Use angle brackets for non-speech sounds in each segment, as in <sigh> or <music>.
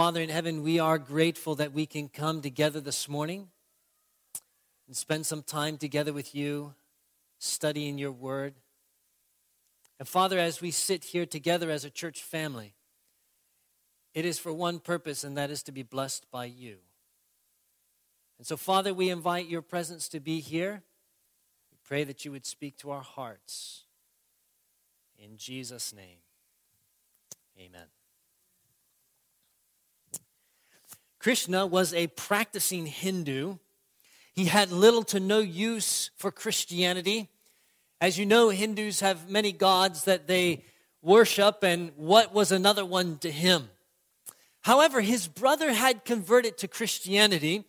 Father in heaven, we are grateful that we can come together this morning and spend some time together with you, studying your word. And Father, as we sit here together as a church family, it is for one purpose, and that is to be blessed by you. And so, Father, we invite your presence to be here. We pray that you would speak to our hearts. In Jesus' name, amen. Krishna was a practicing Hindu. He had little to no use for Christianity. As you know, Hindus have many gods that they worship, and what was another one to him? However, his brother had converted to Christianity,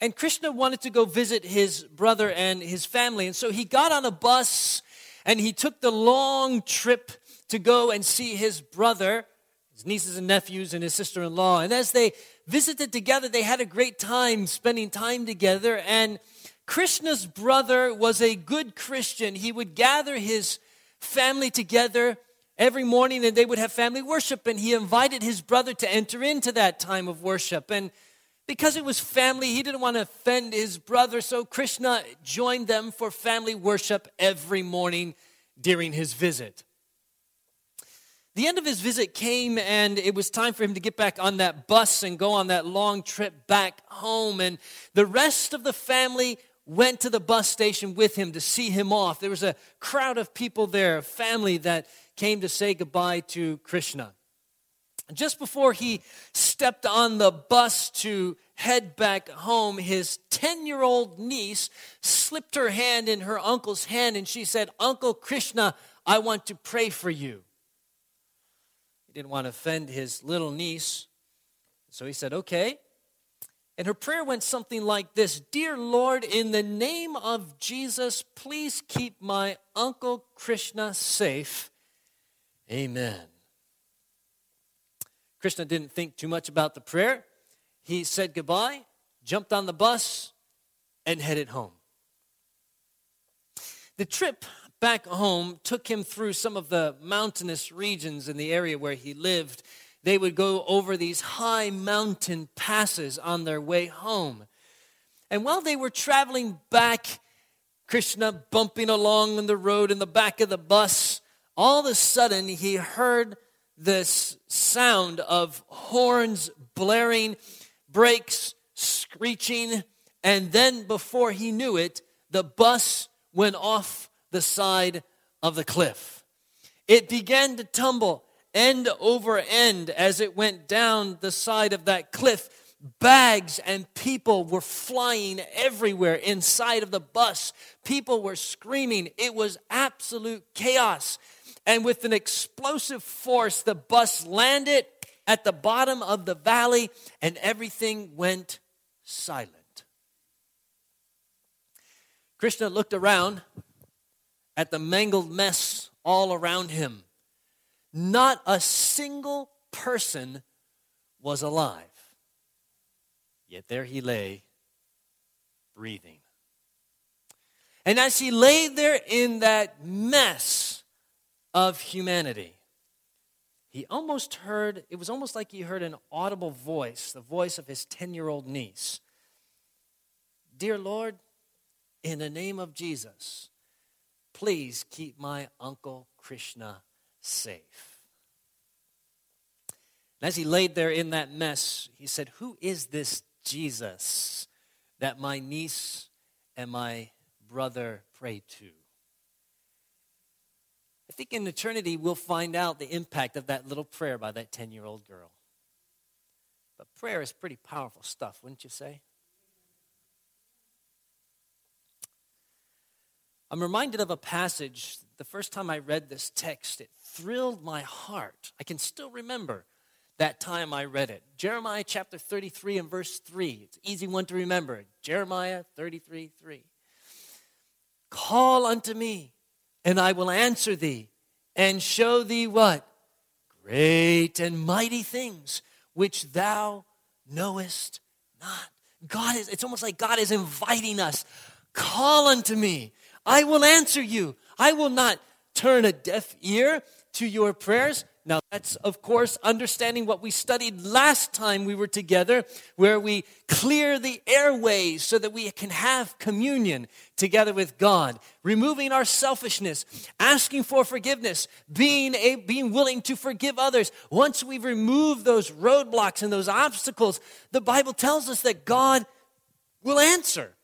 and Krishna wanted to go visit his brother and his family. And so he got on a bus and he took the long trip to go and see his brother, his nieces and nephews, and his sister in law. And as they visited together. They had a great time spending time together. And Krishna's brother was a good Christian. He would gather his family together every morning and they would have family worship. And he invited his brother to enter into that time of worship. And because it was family, he didn't want to offend his brother. So Krishna joined them for family worship every morning during his visit. The end of his visit came, and it was time for him to get back on that bus and go on that long trip back home. And the rest of the family went to the bus station with him to see him off. There was a crowd of people there, a family that came to say goodbye to Krishna. Just before he stepped on the bus to head back home, his 10 year old niece slipped her hand in her uncle's hand and she said, Uncle Krishna, I want to pray for you didn't want to offend his little niece. So he said, Okay. And her prayer went something like this Dear Lord, in the name of Jesus, please keep my Uncle Krishna safe. Amen. Krishna didn't think too much about the prayer. He said goodbye, jumped on the bus, and headed home. The trip back home took him through some of the mountainous regions in the area where he lived. They would go over these high mountain passes on their way home. And while they were traveling back, Krishna bumping along on the road in the back of the bus, all of a sudden he heard this sound of horns blaring, brakes screeching, and then before he knew it, the bus went off the side of the cliff. It began to tumble end over end as it went down the side of that cliff. Bags and people were flying everywhere inside of the bus. People were screaming. It was absolute chaos. And with an explosive force, the bus landed at the bottom of the valley and everything went silent. Krishna looked around at the mangled mess all around him. Not a single person was alive. Yet there he lay, breathing. And as he lay there in that mess of humanity, he almost heard, it was almost like he heard an audible voice, the voice of his 10 year old niece. Dear Lord, in the name of Jesus, Please keep my Uncle Krishna safe. And as he laid there in that mess, he said, Who is this Jesus that my niece and my brother pray to? I think in eternity we'll find out the impact of that little prayer by that 10 year old girl. But prayer is pretty powerful stuff, wouldn't you say? I'm reminded of a passage. The first time I read this text, it thrilled my heart. I can still remember that time I read it. Jeremiah chapter 33 and verse 3. It's easy one to remember. Jeremiah 33 3. Call unto me, and I will answer thee, and show thee what? Great and mighty things which thou knowest not. God is, it's almost like God is inviting us. Call unto me, I will answer you. I will not turn a deaf ear to your prayers. Now, that's, of course, understanding what we studied last time we were together, where we clear the airways so that we can have communion together with God, removing our selfishness, asking for forgiveness, being, a, being willing to forgive others. Once we've removed those roadblocks and those obstacles, the Bible tells us that God will answer.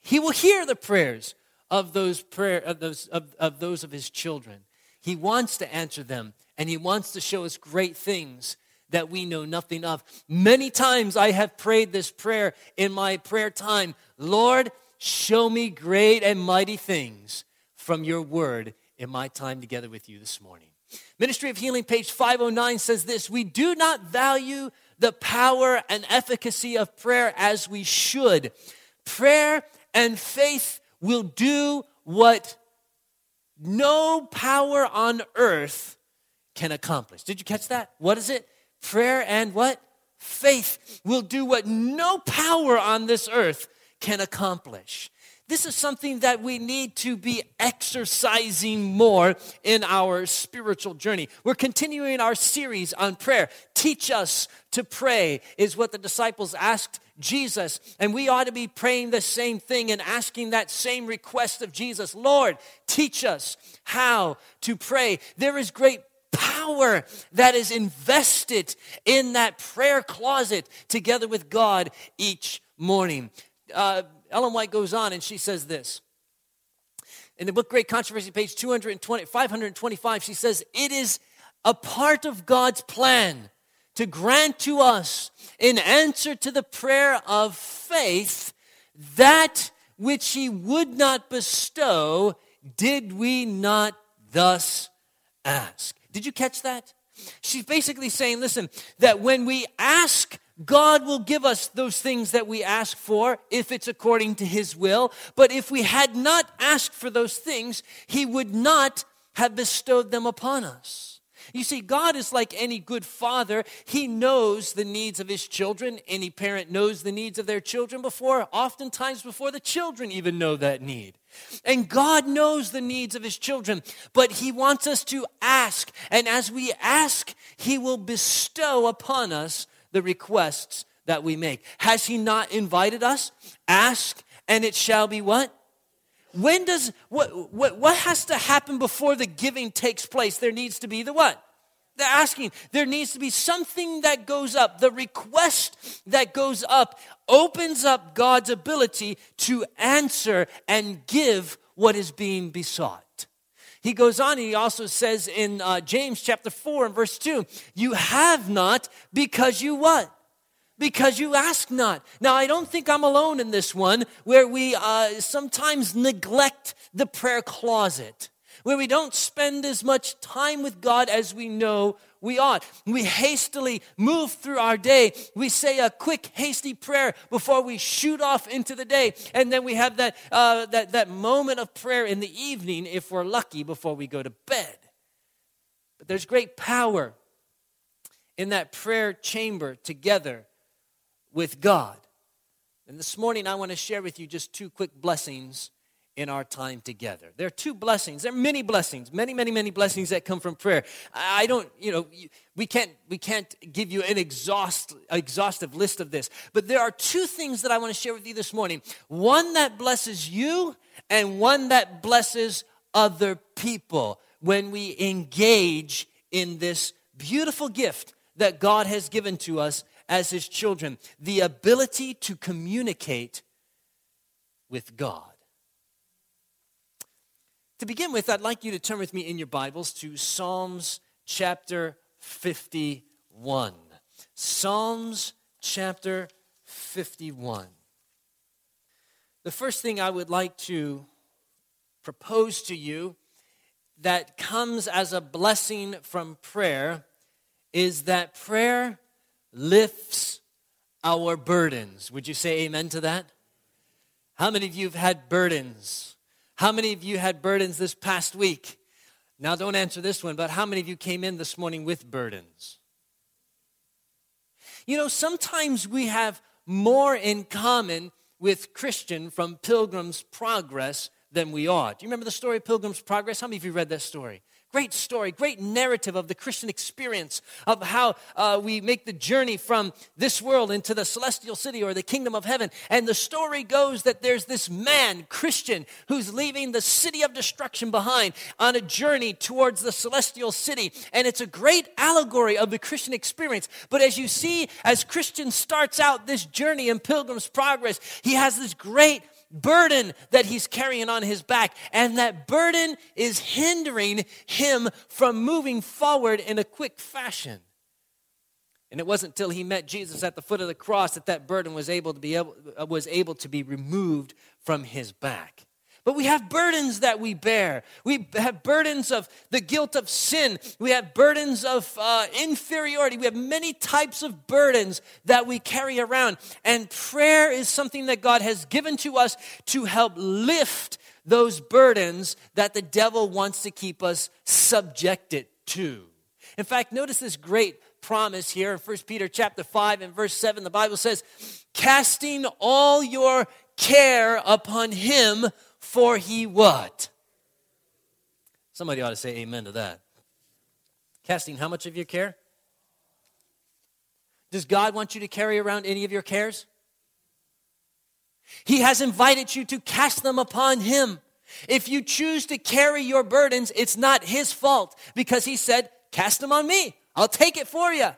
He will hear the prayers of those, prayer, of those, of, of those of his children. He wants to answer them and He wants to show us great things that we know nothing of. Many times I have prayed this prayer in my prayer time Lord, show me great and mighty things from your word in my time together with you this morning. Ministry of Healing, page 509 says this We do not value the power and efficacy of prayer as we should. Prayer and faith will do what no power on earth can accomplish. Did you catch that? What is it? Prayer and what? Faith will do what no power on this earth can accomplish. This is something that we need to be exercising more in our spiritual journey. We're continuing our series on prayer. Teach us to pray, is what the disciples asked Jesus. And we ought to be praying the same thing and asking that same request of Jesus Lord, teach us how to pray. There is great power that is invested in that prayer closet together with God each morning. Uh, Ellen White goes on and she says this. In the book Great Controversy, page 220, 525, she says, It is a part of God's plan to grant to us, in answer to the prayer of faith, that which He would not bestow, did we not thus ask. Did you catch that? She's basically saying, listen, that when we ask, God will give us those things that we ask for if it's according to His will. But if we had not asked for those things, He would not have bestowed them upon us. You see, God is like any good father. He knows the needs of his children. Any parent knows the needs of their children before, oftentimes before the children even know that need. And God knows the needs of his children, but he wants us to ask. And as we ask, he will bestow upon us the requests that we make. Has he not invited us? Ask, and it shall be what? When does what, what what has to happen before the giving takes place? There needs to be the what? They're asking. There needs to be something that goes up. The request that goes up opens up god's ability to answer and give what is being besought. He goes on he also says in uh, james chapter 4 and verse 2 you have not because you what because you ask not. Now, I don't think I'm alone in this one where we uh, sometimes neglect the prayer closet, where we don't spend as much time with God as we know we ought. We hastily move through our day. We say a quick, hasty prayer before we shoot off into the day. And then we have that, uh, that, that moment of prayer in the evening, if we're lucky, before we go to bed. But there's great power in that prayer chamber together with God. And this morning, I want to share with you just two quick blessings in our time together. There are two blessings. There are many blessings, many, many, many blessings that come from prayer. I don't, you know, we can't we can't give you an exhaust, exhaustive list of this, but there are two things that I want to share with you this morning. One that blesses you, and one that blesses other people when we engage in this beautiful gift that God has given to us as his children the ability to communicate with God. To begin with, I'd like you to turn with me in your Bibles to Psalms chapter 51. Psalms chapter 51. The first thing I would like to propose to you that comes as a blessing from prayer is that prayer lifts our burdens. Would you say amen to that? How many of you have had burdens? How many of you had burdens this past week? Now, don't answer this one, but how many of you came in this morning with burdens? You know, sometimes we have more in common with Christian from Pilgrim's Progress than we ought. Do you remember the story Pilgrim's Progress? How many of you read that story? Great story, great narrative of the Christian experience of how uh, we make the journey from this world into the celestial city or the kingdom of heaven. And the story goes that there's this man, Christian, who's leaving the city of destruction behind on a journey towards the celestial city. And it's a great allegory of the Christian experience. But as you see, as Christian starts out this journey in Pilgrim's Progress, he has this great burden that he's carrying on his back. And that burden is hindering him from moving forward in a quick fashion. And it wasn't until he met Jesus at the foot of the cross that that burden was able to be able, was able to be removed from his back. But we have burdens that we bear. We have burdens of the guilt of sin. We have burdens of uh, inferiority. We have many types of burdens that we carry around. And prayer is something that God has given to us to help lift those burdens that the devil wants to keep us subjected to. In fact, notice this great promise here in 1 Peter chapter 5 and verse 7. The Bible says, casting all your care upon him for he what? Somebody ought to say amen to that. Casting how much of your care? Does God want you to carry around any of your cares? He has invited you to cast them upon Him. If you choose to carry your burdens, it's not His fault because He said, Cast them on me. I'll take it for you.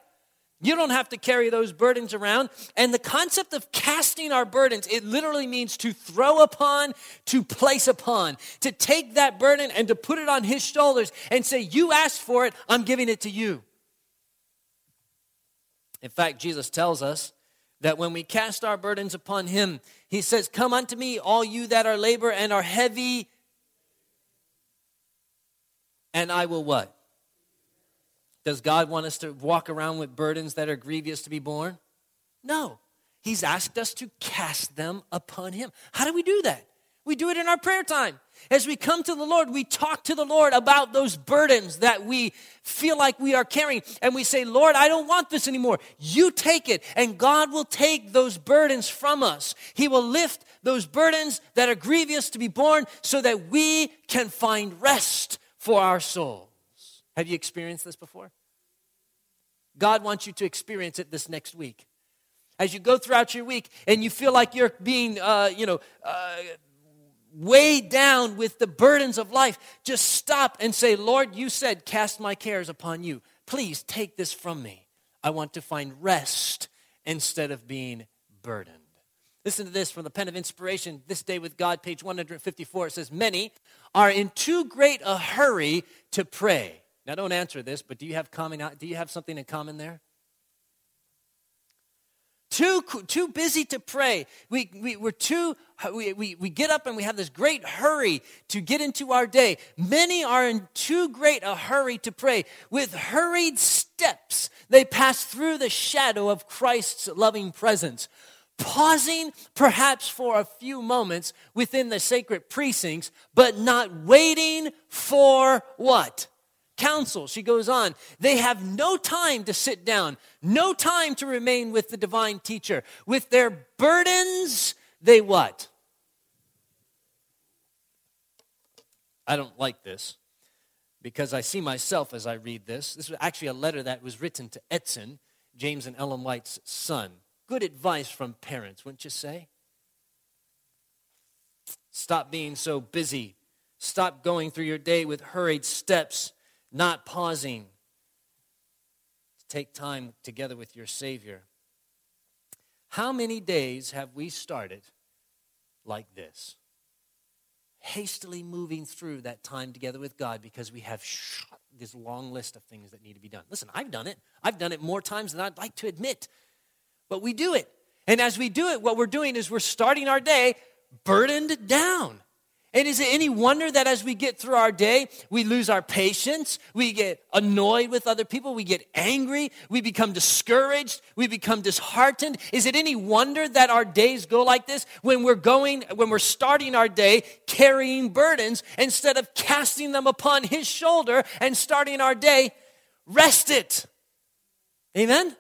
You don't have to carry those burdens around. And the concept of casting our burdens, it literally means to throw upon, to place upon, to take that burden and to put it on his shoulders and say, You asked for it, I'm giving it to you. In fact, Jesus tells us that when we cast our burdens upon him, he says, Come unto me, all you that are labor and are heavy, and I will what? Does God want us to walk around with burdens that are grievous to be borne? No. He's asked us to cast them upon Him. How do we do that? We do it in our prayer time. As we come to the Lord, we talk to the Lord about those burdens that we feel like we are carrying. And we say, Lord, I don't want this anymore. You take it. And God will take those burdens from us. He will lift those burdens that are grievous to be borne so that we can find rest for our soul. Have you experienced this before? God wants you to experience it this next week. As you go throughout your week and you feel like you're being, uh, you know, uh, weighed down with the burdens of life, just stop and say, Lord, you said, cast my cares upon you. Please take this from me. I want to find rest instead of being burdened. Listen to this from the pen of inspiration, This Day with God, page 154. It says, Many are in too great a hurry to pray. Now, don't answer this, but do you have common? Do you have something in common there? Too, too busy to pray. We, we, we're too, we, we, we get up and we have this great hurry to get into our day. Many are in too great a hurry to pray. With hurried steps, they pass through the shadow of Christ's loving presence pausing perhaps for a few moments within the sacred precincts, but not waiting for what? Counsel. She goes on, they have no time to sit down, no time to remain with the divine teacher. With their burdens, they what? I don't like this because I see myself as I read this. This was actually a letter that was written to Edson, James and Ellen White's son. Good advice from parents, wouldn't you say? Stop being so busy. Stop going through your day with hurried steps not pausing to take time together with your Savior. How many days have we started like this? Hastily moving through that time together with God because we have this long list of things that need to be done. Listen, I've done it. I've done it more times than I'd like to admit, but we do it. And as we do it, what we're doing is we're starting our day burdened down. And is it any wonder that as we get through our day, we lose our patience, we get annoyed with other people, we get angry, we become discouraged, we become disheartened? Is it any wonder that our days go like this when we're going, when we're starting our day carrying burdens instead of casting them upon His shoulder and starting our day rested? Amen?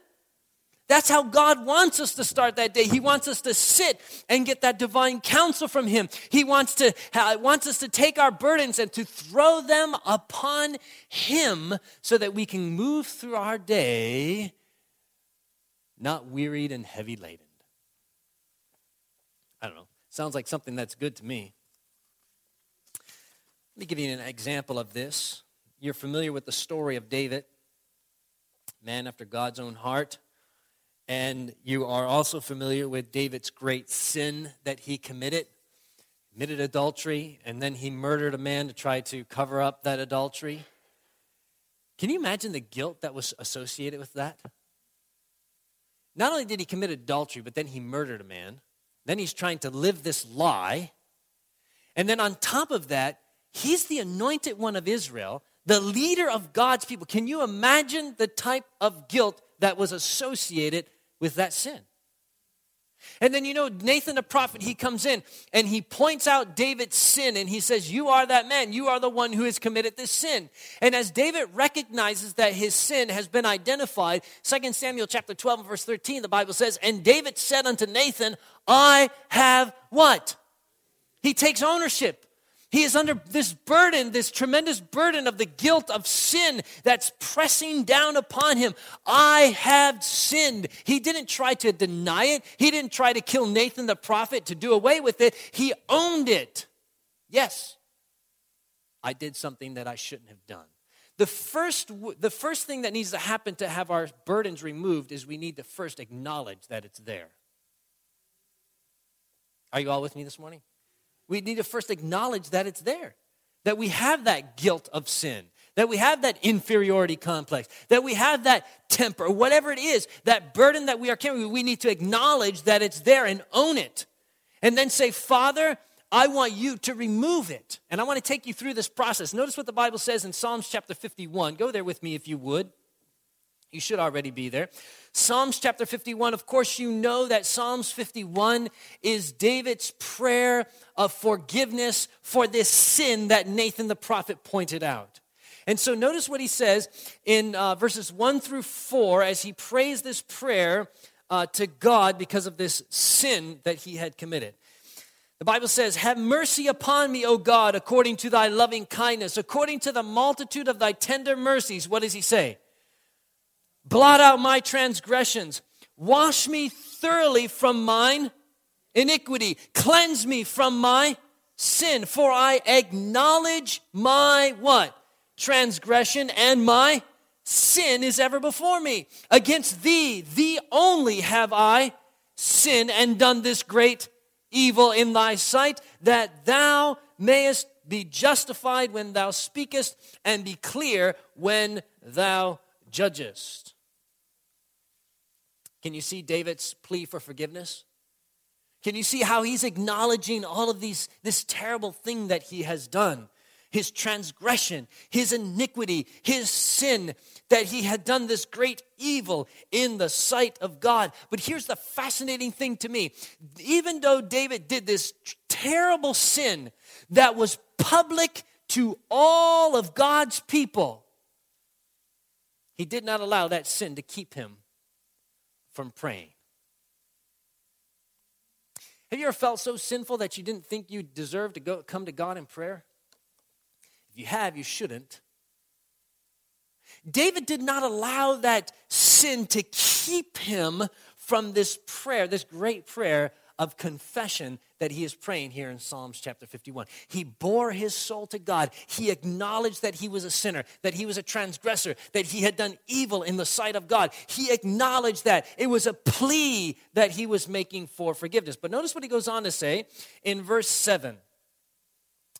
That's how God wants us to start that day. He wants us to sit and get that divine counsel from Him. He wants, to, wants us to take our burdens and to throw them upon Him so that we can move through our day not wearied and heavy laden. I don't know. Sounds like something that's good to me. Let me give you an example of this. You're familiar with the story of David, man after God's own heart. And you are also familiar with David's great sin that he committed committed adultery, and then he murdered a man to try to cover up that adultery. Can you imagine the guilt that was associated with that? Not only did he commit adultery, but then he murdered a man. Then he's trying to live this lie. And then on top of that, he's the anointed one of Israel, the leader of God's people. Can you imagine the type of guilt that was associated with that sin? And then you know, Nathan the prophet, he comes in and he points out David's sin and he says, You are that man. You are the one who has committed this sin. And as David recognizes that his sin has been identified, 2 Samuel chapter 12 verse 13, the Bible says, And David said unto Nathan, I have what? He takes ownership. He is under this burden, this tremendous burden of the guilt of sin that's pressing down upon him. I have sinned. He didn't try to deny it, he didn't try to kill Nathan the prophet to do away with it. He owned it. Yes, I did something that I shouldn't have done. The first, the first thing that needs to happen to have our burdens removed is we need to first acknowledge that it's there. Are you all with me this morning? We need to first acknowledge that it's there, that we have that guilt of sin, that we have that inferiority complex, that we have that temper, whatever it is, that burden that we are carrying. We need to acknowledge that it's there and own it. And then say, Father, I want you to remove it. And I want to take you through this process. Notice what the Bible says in Psalms chapter 51. Go there with me if you would. You should already be there. Psalms chapter 51, of course, you know that Psalms 51 is David's prayer of forgiveness for this sin that Nathan the prophet pointed out. And so notice what he says in uh, verses 1 through 4 as he prays this prayer uh, to God because of this sin that he had committed. The Bible says, Have mercy upon me, O God, according to thy loving kindness, according to the multitude of thy tender mercies. What does he say? Blot out my transgressions. Wash me thoroughly from mine iniquity. Cleanse me from my sin. For I acknowledge my what? Transgression and my sin is ever before me. Against thee, thee only have I sinned and done this great evil in thy sight, that thou mayest be justified when thou speakest and be clear when thou judgest. Can you see David's plea for forgiveness? Can you see how he's acknowledging all of these this terrible thing that he has done? His transgression, his iniquity, his sin, that he had done this great evil in the sight of God. But here's the fascinating thing to me. Even though David did this terrible sin that was public to all of God's people, he did not allow that sin to keep him from praying. Have you ever felt so sinful that you didn't think you deserved to go come to God in prayer? If you have, you shouldn't. David did not allow that sin to keep him from this prayer, this great prayer of confession that he is praying here in Psalms chapter 51. He bore his soul to God. He acknowledged that he was a sinner, that he was a transgressor, that he had done evil in the sight of God. He acknowledged that. It was a plea that he was making for forgiveness. But notice what he goes on to say in verse 7.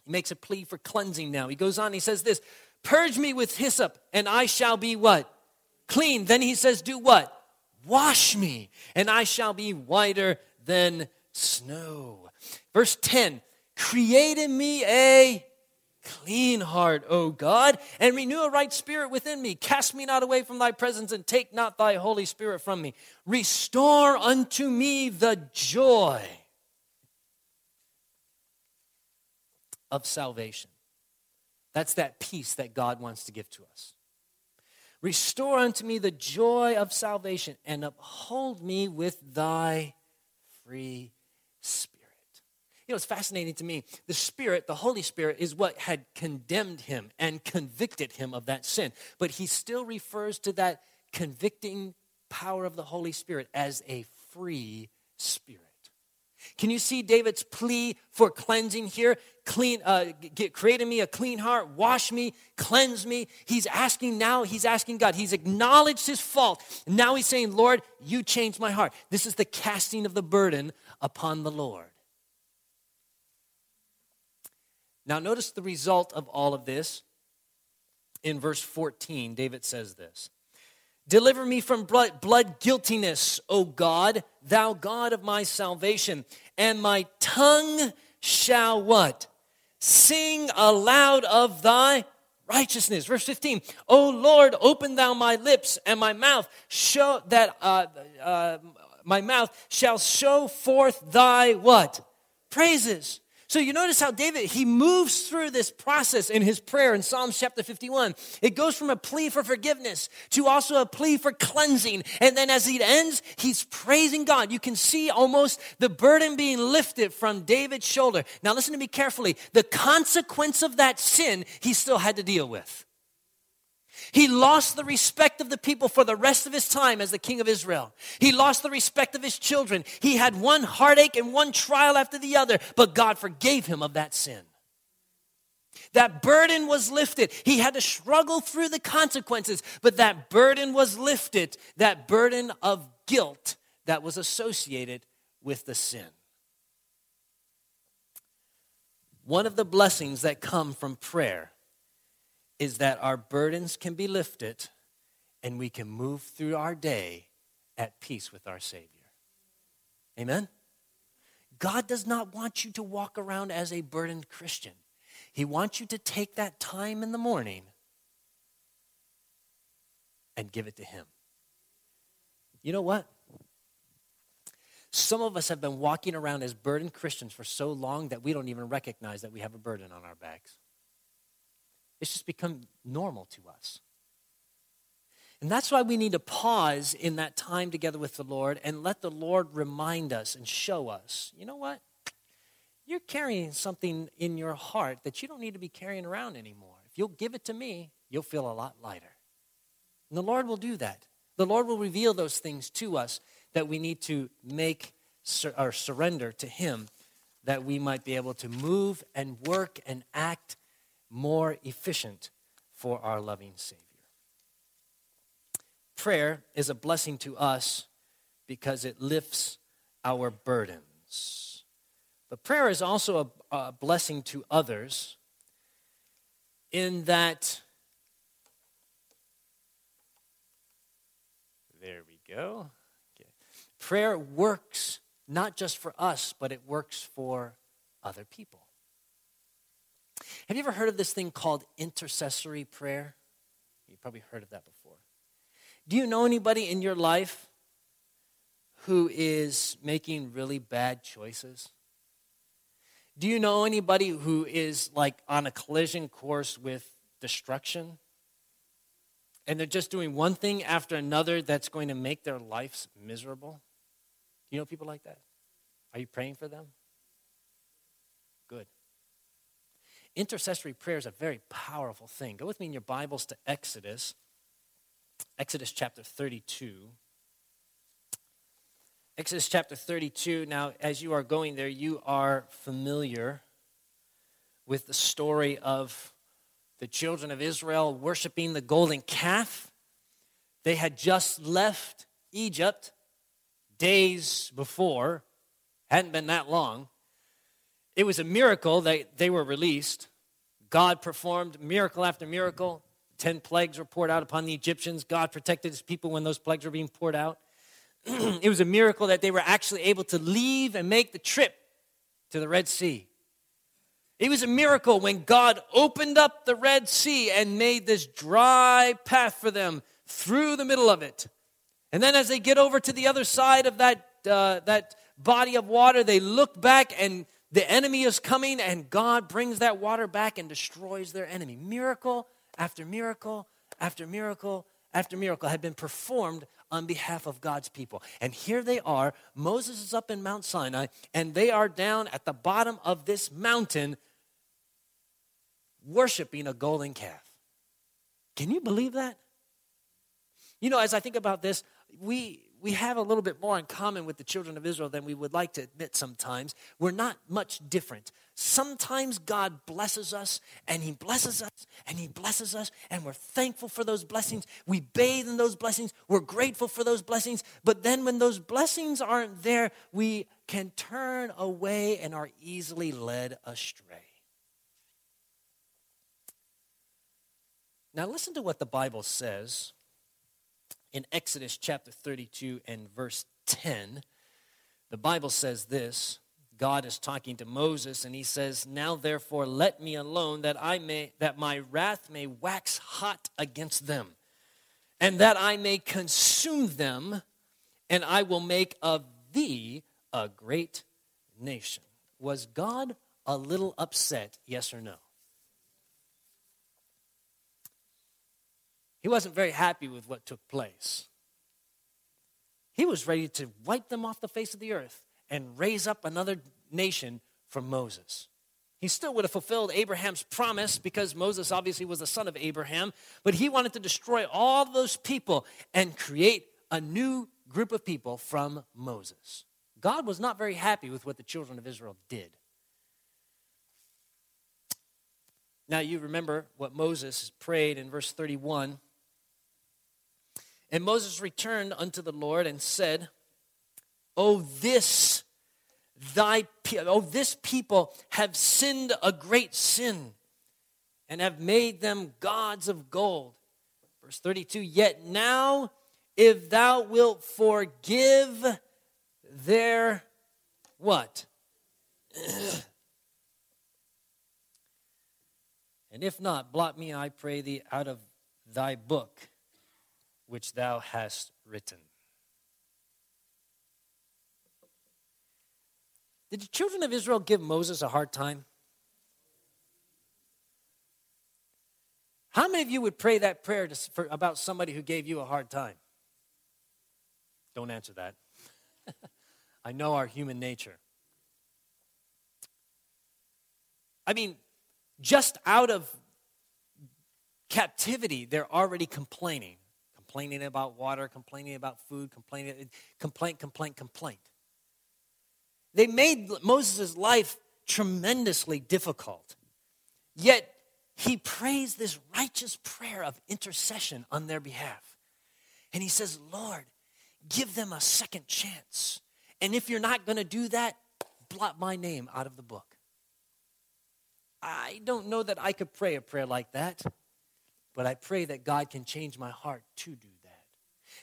He makes a plea for cleansing now. He goes on, he says this Purge me with hyssop, and I shall be what? Clean. Then he says, Do what? Wash me, and I shall be whiter than snow. Verse 10 Create in me a clean heart, O God, and renew a right spirit within me. Cast me not away from thy presence, and take not thy Holy Spirit from me. Restore unto me the joy of salvation. That's that peace that God wants to give to us. Restore unto me the joy of salvation and uphold me with thy free spirit. You know, it's fascinating to me. The Spirit, the Holy Spirit, is what had condemned him and convicted him of that sin. But he still refers to that convicting power of the Holy Spirit as a free spirit. Can you see David's plea for cleansing here? Clean, uh, get, create in me a clean heart, wash me, cleanse me. He's asking now, he's asking God. He's acknowledged his fault. Now he's saying, Lord, you changed my heart. This is the casting of the burden upon the Lord. Now, notice the result of all of this. In verse 14, David says this Deliver me from blood, guiltiness, O God, thou God of my salvation. And my tongue shall what? Sing aloud of thy righteousness. Verse 15, O Lord, open thou my lips, and my mouth show that uh, uh, my mouth shall show forth thy what? Praises. So you notice how David, he moves through this process in his prayer in Psalms chapter 51. It goes from a plea for forgiveness to also a plea for cleansing. And then as it ends, he's praising God. You can see almost the burden being lifted from David's shoulder. Now listen to me carefully. The consequence of that sin, he still had to deal with. He lost the respect of the people for the rest of his time as the king of Israel. He lost the respect of his children. He had one heartache and one trial after the other, but God forgave him of that sin. That burden was lifted. He had to struggle through the consequences, but that burden was lifted. That burden of guilt that was associated with the sin. One of the blessings that come from prayer is that our burdens can be lifted and we can move through our day at peace with our Savior. Amen? God does not want you to walk around as a burdened Christian. He wants you to take that time in the morning and give it to Him. You know what? Some of us have been walking around as burdened Christians for so long that we don't even recognize that we have a burden on our backs. It's just become normal to us. And that's why we need to pause in that time together with the Lord and let the Lord remind us and show us you know what? You're carrying something in your heart that you don't need to be carrying around anymore. If you'll give it to me, you'll feel a lot lighter. And the Lord will do that. The Lord will reveal those things to us that we need to make or surrender to Him that we might be able to move and work and act more efficient for our loving Savior. Prayer is a blessing to us because it lifts our burdens. But prayer is also a, a blessing to others in that, there we go. Okay. Prayer works not just for us, but it works for other people. Have you ever heard of this thing called intercessory prayer? You've probably heard of that before. Do you know anybody in your life who is making really bad choices? Do you know anybody who is like on a collision course with destruction? And they're just doing one thing after another that's going to make their lives miserable? Do you know people like that? Are you praying for them? Good. Intercessory prayer is a very powerful thing. Go with me in your Bibles to Exodus, Exodus chapter 32. Exodus chapter 32. Now, as you are going there, you are familiar with the story of the children of Israel worshiping the golden calf. They had just left Egypt days before, hadn't been that long. It was a miracle that they were released. God performed miracle after miracle. Ten plagues were poured out upon the Egyptians. God protected his people when those plagues were being poured out. <clears throat> it was a miracle that they were actually able to leave and make the trip to the Red Sea. It was a miracle when God opened up the Red Sea and made this dry path for them through the middle of it. And then as they get over to the other side of that, uh, that body of water, they look back and the enemy is coming, and God brings that water back and destroys their enemy. Miracle after miracle after miracle after miracle had been performed on behalf of God's people. And here they are. Moses is up in Mount Sinai, and they are down at the bottom of this mountain worshiping a golden calf. Can you believe that? You know, as I think about this, we we have a little bit more in common with the children of Israel than we would like to admit sometimes. We're not much different. Sometimes God blesses us and He blesses us and He blesses us, and we're thankful for those blessings. We bathe in those blessings. We're grateful for those blessings. But then when those blessings aren't there, we can turn away and are easily led astray. Now, listen to what the Bible says in Exodus chapter 32 and verse 10, the Bible says this God is talking to Moses and he says, "Now therefore let me alone that I may that my wrath may wax hot against them, and that I may consume them, and I will make of thee a great nation." Was God a little upset, yes or no? He wasn't very happy with what took place. He was ready to wipe them off the face of the earth and raise up another nation from Moses. He still would have fulfilled Abraham's promise because Moses obviously was the son of Abraham, but he wanted to destroy all those people and create a new group of people from Moses. God was not very happy with what the children of Israel did. Now, you remember what Moses prayed in verse 31 and Moses returned unto the Lord and said, Oh, this thy oh, this people have sinned a great sin and have made them gods of gold. Verse 32 Yet now, if thou wilt forgive their what? <clears throat> and if not, blot me, I pray thee, out of thy book which thou hast written. Did the children of Israel give Moses a hard time? How many of you would pray that prayer to, for, about somebody who gave you a hard time? Don't answer that. <laughs> I know our human nature. I mean, just out of captivity, they're already complaining complaining about water, complaining about food, complaining, complaint, complaint, complaint. They made Moses' life tremendously difficult. Yet he prays this righteous prayer of intercession on their behalf. And he says, Lord, give them a second chance. And if you're not going to do that, blot my name out of the book. I don't know that I could pray a prayer like that. But I pray that God can change my heart to do that.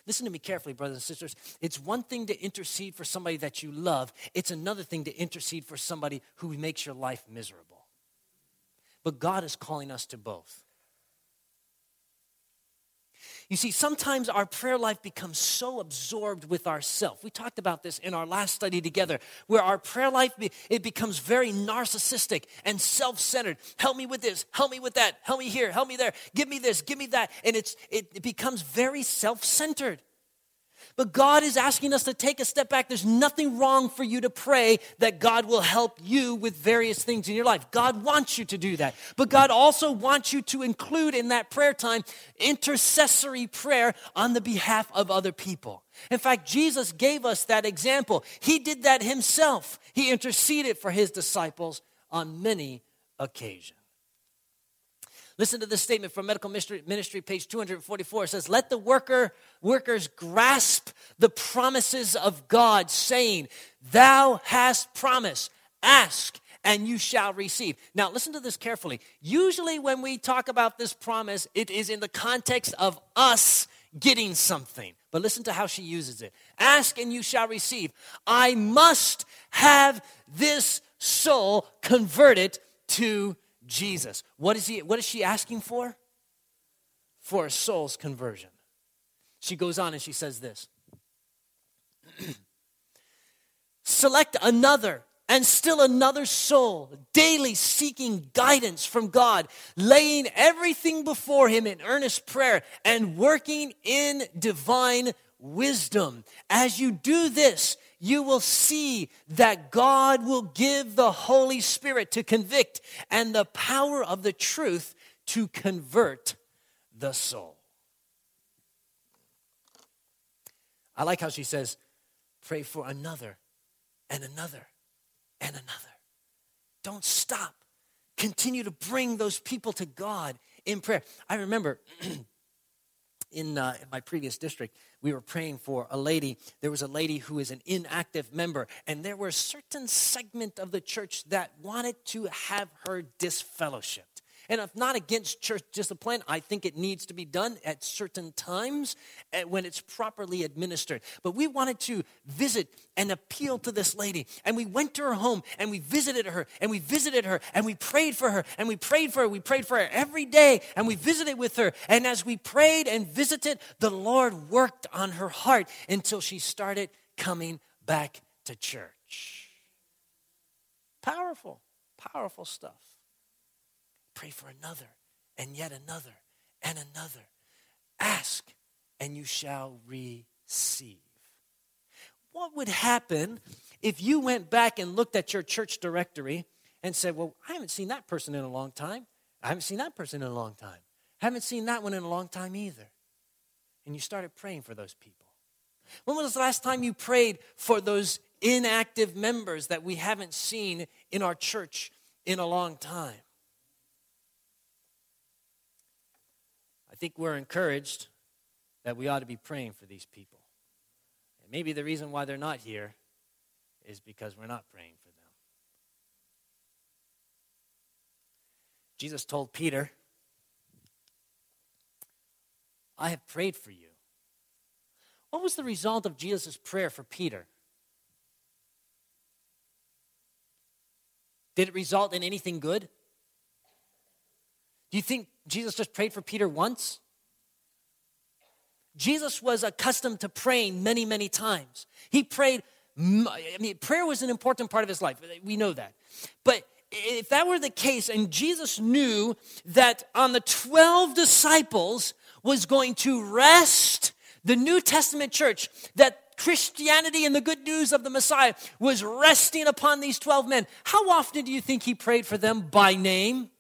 Listen to me carefully, brothers and sisters. It's one thing to intercede for somebody that you love, it's another thing to intercede for somebody who makes your life miserable. But God is calling us to both. You see, sometimes our prayer life becomes so absorbed with ourself. We talked about this in our last study together, where our prayer life it becomes very narcissistic and self-centered. Help me with this, help me with that, help me here, help me there, give me this, give me that, and it's it, it becomes very self-centered. But God is asking us to take a step back. There's nothing wrong for you to pray that God will help you with various things in your life. God wants you to do that. But God also wants you to include in that prayer time intercessory prayer on the behalf of other people. In fact, Jesus gave us that example. He did that himself. He interceded for his disciples on many occasions. Listen to this statement from Medical Ministry, Ministry, page 244. It says, Let the worker, workers grasp the promises of God, saying, Thou hast promised, ask, and you shall receive. Now, listen to this carefully. Usually, when we talk about this promise, it is in the context of us getting something. But listen to how she uses it Ask and you shall receive. I must have this soul converted to Jesus. What is, he, what is she asking for? For a soul's conversion. She goes on and she says this <clears throat> Select another and still another soul, daily seeking guidance from God, laying everything before Him in earnest prayer and working in divine wisdom. As you do this, you will see that God will give the Holy Spirit to convict and the power of the truth to convert the soul. I like how she says, pray for another and another and another. Don't stop. Continue to bring those people to God in prayer. I remember <clears throat> in, uh, in my previous district, we were praying for a lady. There was a lady who is an inactive member, and there were a certain segment of the church that wanted to have her disfellowship. And I'm not against church discipline. I think it needs to be done at certain times eh, when it's properly administered. But we wanted to visit and appeal to this lady. And we went to her home and we visited her and we visited her and we prayed for her and we prayed for her. We prayed for her every day and we visited with her. And as we prayed and visited, the Lord worked on her heart until she started coming back to church. Powerful, powerful stuff. Pray for another, and yet another, and another. Ask, and you shall receive. What would happen if you went back and looked at your church directory and said, Well, I haven't seen that person in a long time. I haven't seen that person in a long time. I haven't seen that one in a long time either. And you started praying for those people. When was the last time you prayed for those inactive members that we haven't seen in our church in a long time? Think we're encouraged that we ought to be praying for these people. And maybe the reason why they're not here is because we're not praying for them. Jesus told Peter, I have prayed for you. What was the result of Jesus' prayer for Peter? Did it result in anything good? Do you think Jesus just prayed for Peter once? Jesus was accustomed to praying many, many times. He prayed, I mean, prayer was an important part of his life. We know that. But if that were the case, and Jesus knew that on the 12 disciples was going to rest the New Testament church, that Christianity and the good news of the Messiah was resting upon these 12 men, how often do you think he prayed for them by name?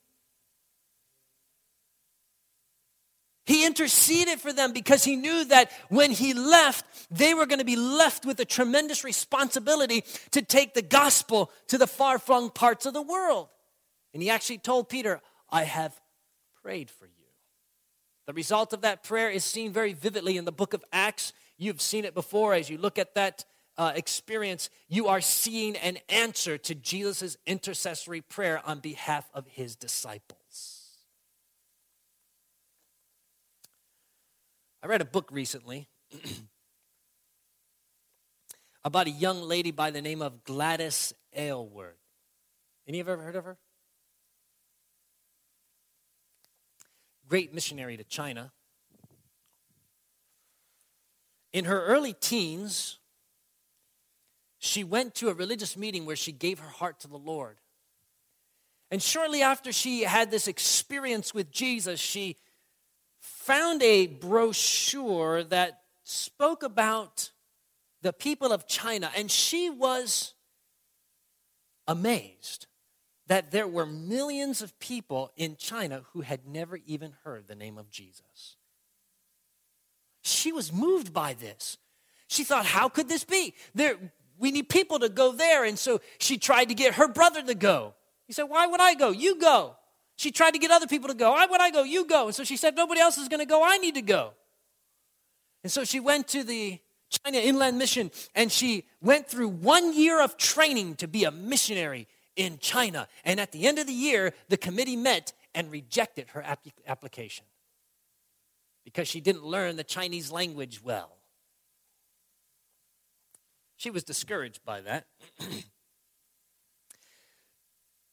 He interceded for them because he knew that when he left, they were going to be left with a tremendous responsibility to take the gospel to the far flung parts of the world. And he actually told Peter, I have prayed for you. The result of that prayer is seen very vividly in the book of Acts. You've seen it before as you look at that uh, experience. You are seeing an answer to Jesus' intercessory prayer on behalf of his disciples. I read a book recently <clears throat> about a young lady by the name of Gladys Aylward. Any of you ever heard of her? Great missionary to China. In her early teens, she went to a religious meeting where she gave her heart to the Lord. And shortly after she had this experience with Jesus, she found a brochure that spoke about the people of China, and she was amazed that there were millions of people in China who had never even heard the name of Jesus. She was moved by this. She thought, how could this be? There, we need people to go there. And so she tried to get her brother to go. He said, Why would I go? You go. She tried to get other people to go. Why would I go? You go. And so she said, Nobody else is going to go. I need to go. And so she went to the China Inland Mission and she went through one year of training to be a missionary in China. And at the end of the year, the committee met and rejected her application because she didn't learn the Chinese language well. She was discouraged by that. <clears throat>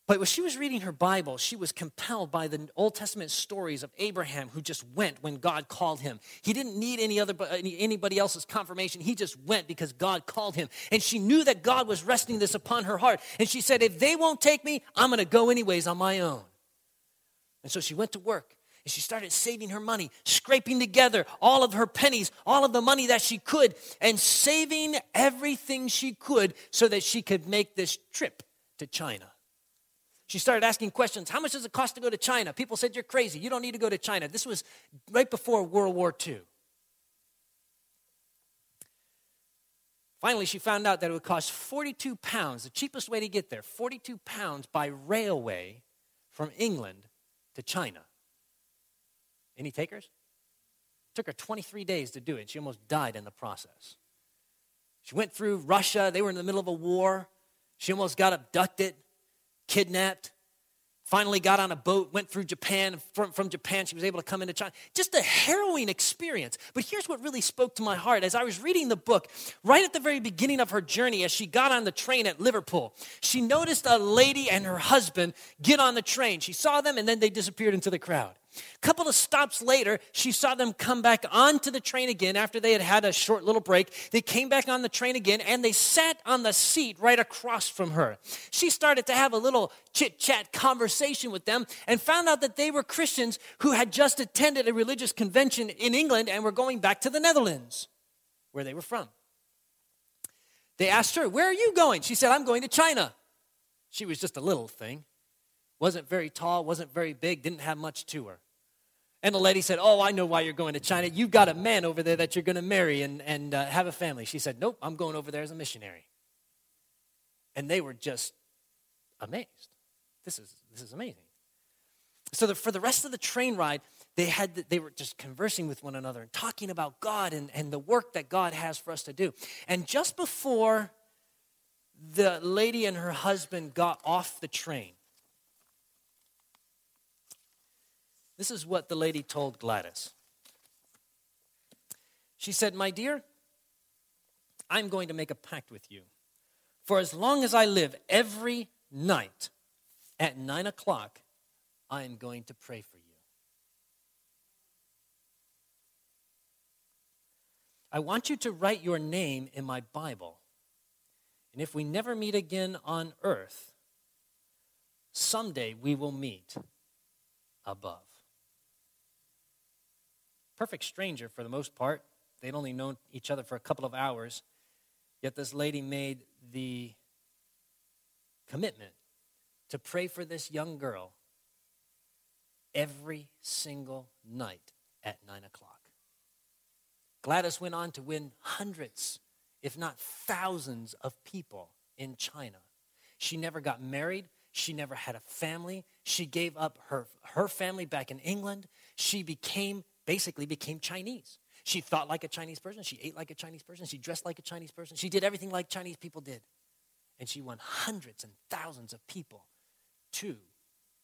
But when she was reading her Bible, she was compelled by the Old Testament stories of Abraham who just went when God called him. He didn't need any other anybody else's confirmation. He just went because God called him. And she knew that God was resting this upon her heart. And she said, "If they won't take me, I'm going to go anyways on my own." And so she went to work and she started saving her money, scraping together all of her pennies, all of the money that she could, and saving everything she could so that she could make this trip to China. She started asking questions. How much does it cost to go to China? People said, You're crazy. You don't need to go to China. This was right before World War II. Finally, she found out that it would cost 42 pounds, the cheapest way to get there, 42 pounds by railway from England to China. Any takers? It took her 23 days to do it. She almost died in the process. She went through Russia. They were in the middle of a war. She almost got abducted kidnapped, finally got on a boat, went through Japan. From, from Japan, she was able to come into China. Just a harrowing experience. But here's what really spoke to my heart. As I was reading the book, right at the very beginning of her journey, as she got on the train at Liverpool, she noticed a lady and her husband get on the train. She saw them, and then they disappeared into the crowd. A couple of stops later, she saw them come back onto the train again after they had had a short little break. They came back on the train again and they sat on the seat right across from her. She started to have a little chit chat conversation with them and found out that they were Christians who had just attended a religious convention in England and were going back to the Netherlands, where they were from. They asked her, Where are you going? She said, I'm going to China. She was just a little thing. Wasn't very tall, wasn't very big, didn't have much to her. And the lady said, Oh, I know why you're going to China. You've got a man over there that you're going to marry and, and uh, have a family. She said, Nope, I'm going over there as a missionary. And they were just amazed. This is, this is amazing. So the, for the rest of the train ride, they, had, they were just conversing with one another and talking about God and, and the work that God has for us to do. And just before the lady and her husband got off the train, This is what the lady told Gladys. She said, My dear, I'm going to make a pact with you. For as long as I live, every night at nine o'clock, I am going to pray for you. I want you to write your name in my Bible. And if we never meet again on earth, someday we will meet above perfect stranger for the most part. They'd only known each other for a couple of hours. Yet this lady made the commitment to pray for this young girl every single night at 9 o'clock. Gladys went on to win hundreds, if not thousands, of people in China. She never got married. She never had a family. She gave up her, her family back in England. She became basically became Chinese. She thought like a Chinese person. She ate like a Chinese person. She dressed like a Chinese person. She did everything like Chinese people did. And she won hundreds and thousands of people to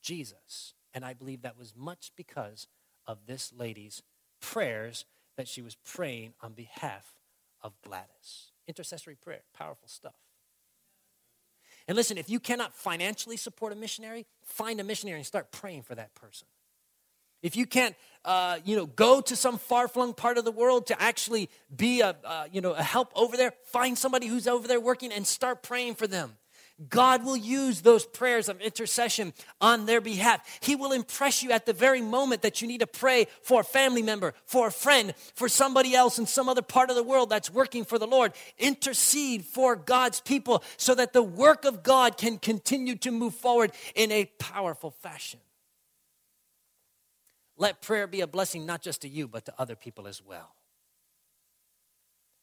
Jesus. And I believe that was much because of this lady's prayers that she was praying on behalf of Gladys. Intercessory prayer, powerful stuff. And listen, if you cannot financially support a missionary, find a missionary and start praying for that person. If you can't, uh, you know, go to some far-flung part of the world to actually be a, uh, you know, a help over there, find somebody who's over there working and start praying for them. God will use those prayers of intercession on their behalf. He will impress you at the very moment that you need to pray for a family member, for a friend, for somebody else in some other part of the world that's working for the Lord. Intercede for God's people so that the work of God can continue to move forward in a powerful fashion. Let prayer be a blessing not just to you, but to other people as well.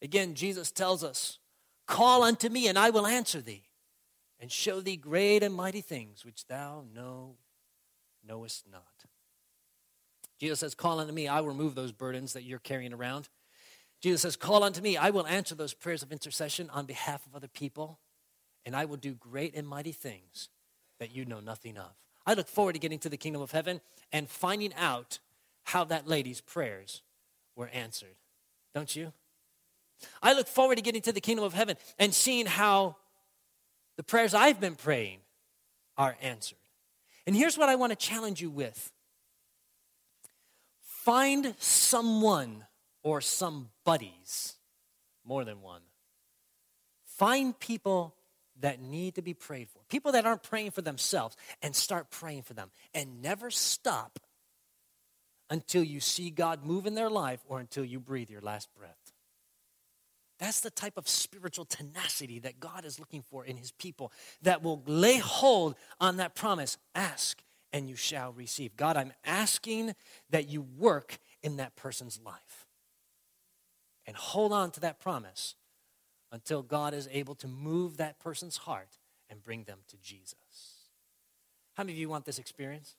Again, Jesus tells us, Call unto me, and I will answer thee, and show thee great and mighty things which thou know, knowest not. Jesus says, Call unto me, I will remove those burdens that you're carrying around. Jesus says, Call unto me, I will answer those prayers of intercession on behalf of other people, and I will do great and mighty things that you know nothing of. I look forward to getting to the kingdom of heaven and finding out how that lady's prayers were answered. Don't you? I look forward to getting to the kingdom of heaven and seeing how the prayers I've been praying are answered. And here's what I want to challenge you with find someone or some buddies, more than one. Find people that need to be prayed for, people that aren't praying for themselves, and start praying for them. And never stop until you see God move in their life or until you breathe your last breath. That's the type of spiritual tenacity that God is looking for in his people that will lay hold on that promise ask and you shall receive. God, I'm asking that you work in that person's life. And hold on to that promise until God is able to move that person's heart and bring them to Jesus. How many of you want this experience?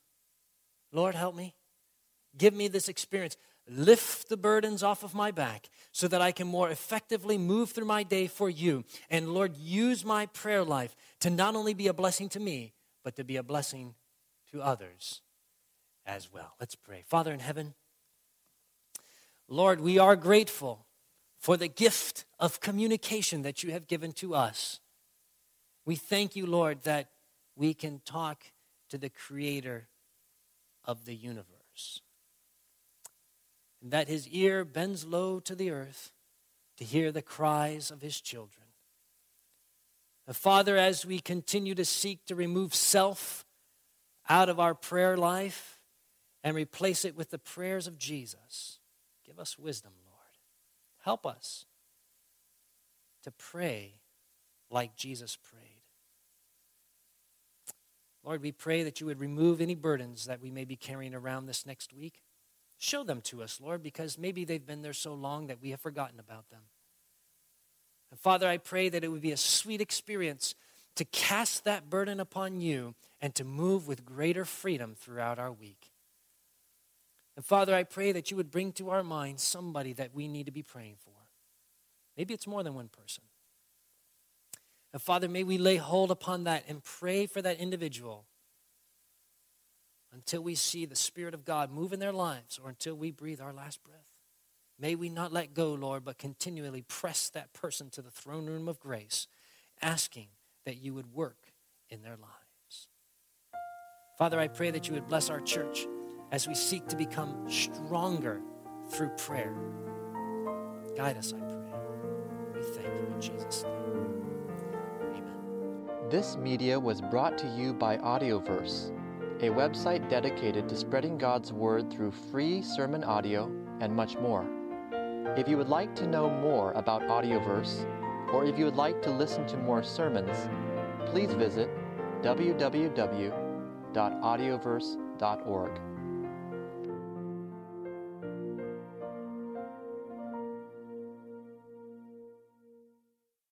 Lord, help me. Give me this experience. Lift the burdens off of my back so that I can more effectively move through my day for you. And Lord, use my prayer life to not only be a blessing to me, but to be a blessing to others as well. Let's pray. Father in heaven, Lord, we are grateful for the gift of communication that you have given to us. We thank you, Lord, that we can talk to the creator of the universe. And that his ear bends low to the earth to hear the cries of his children. And Father, as we continue to seek to remove self out of our prayer life and replace it with the prayers of Jesus, give us wisdom, Help us to pray like Jesus prayed. Lord, we pray that you would remove any burdens that we may be carrying around this next week. Show them to us, Lord, because maybe they've been there so long that we have forgotten about them. And Father, I pray that it would be a sweet experience to cast that burden upon you and to move with greater freedom throughout our week. And Father, I pray that you would bring to our minds somebody that we need to be praying for. Maybe it's more than one person. And Father, may we lay hold upon that and pray for that individual until we see the Spirit of God move in their lives or until we breathe our last breath. May we not let go, Lord, but continually press that person to the throne room of grace, asking that you would work in their lives. Father, I pray that you would bless our church as we seek to become stronger through prayer. Guide us, I pray. We thank you in Jesus' name. Amen. This media was brought to you by Audioverse, a website dedicated to spreading God's Word through free sermon audio and much more. If you would like to know more about Audioverse, or if you would like to listen to more sermons, please visit www.audioverse.org.